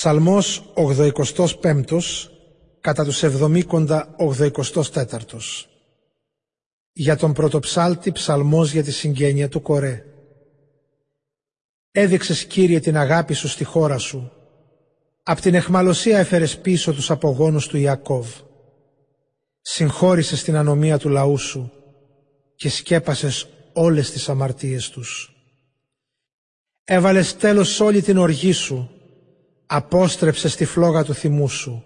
Ψαλμός 85 κατά τους 70 84 Για τον πρωτοψάλτη ψαλμός για τη συγγένεια του Κορέ. Έδειξες Κύριε την αγάπη σου στη χώρα σου. Απ' την εχμαλωσία έφερες πίσω τους απογόνους του Ιακώβ. Συγχώρησες την ανομία του λαού σου και σκέπασες όλες τις αμαρτίες τους. Έβαλες τέλος όλη την οργή σου απόστρεψε στη φλόγα του θυμού σου.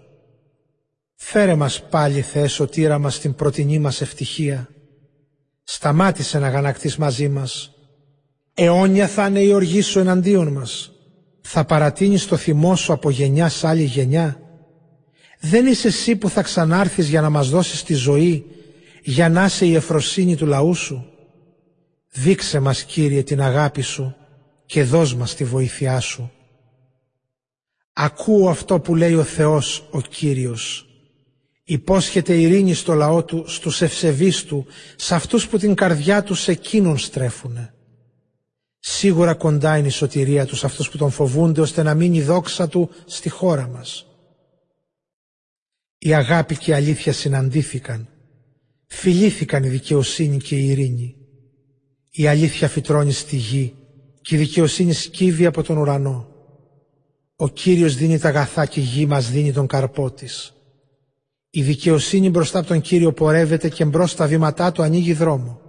Φέρε μας πάλι Θεέ σωτήρα μας την πρωτινή μας ευτυχία. Σταμάτησε να γανακτείς μαζί μας. Αιώνια θα είναι η οργή σου εναντίον μας. Θα παρατείνεις το θυμό σου από γενιά σ' άλλη γενιά. Δεν είσαι εσύ που θα ξανάρθεις για να μας δώσεις τη ζωή, για να είσαι η εφροσύνη του λαού σου. Δείξε μας Κύριε την αγάπη σου και δώσ' μας τη βοήθειά σου. Ακούω αυτό που λέει ο Θεός ο Κύριος. Υπόσχεται ειρήνη στο λαό του, στους ευσεβείς του, σε αυτούς που την καρδιά τους σε εκείνον στρέφουνε. Σίγουρα κοντά είναι η σωτηρία τους αυτούς που τον φοβούνται ώστε να μείνει η δόξα του στη χώρα μας. Η αγάπη και η αλήθεια συναντήθηκαν. Φιλήθηκαν η δικαιοσύνη και η ειρήνη. Η αλήθεια φυτρώνει στη γη και η δικαιοσύνη σκύβει από τον ουρανό. Ο Κύριος δίνει τα αγαθά και η γη μας δίνει τον καρπό της. Η δικαιοσύνη μπροστά από τον Κύριο πορεύεται και μπρος στα βήματά του ανοίγει δρόμο.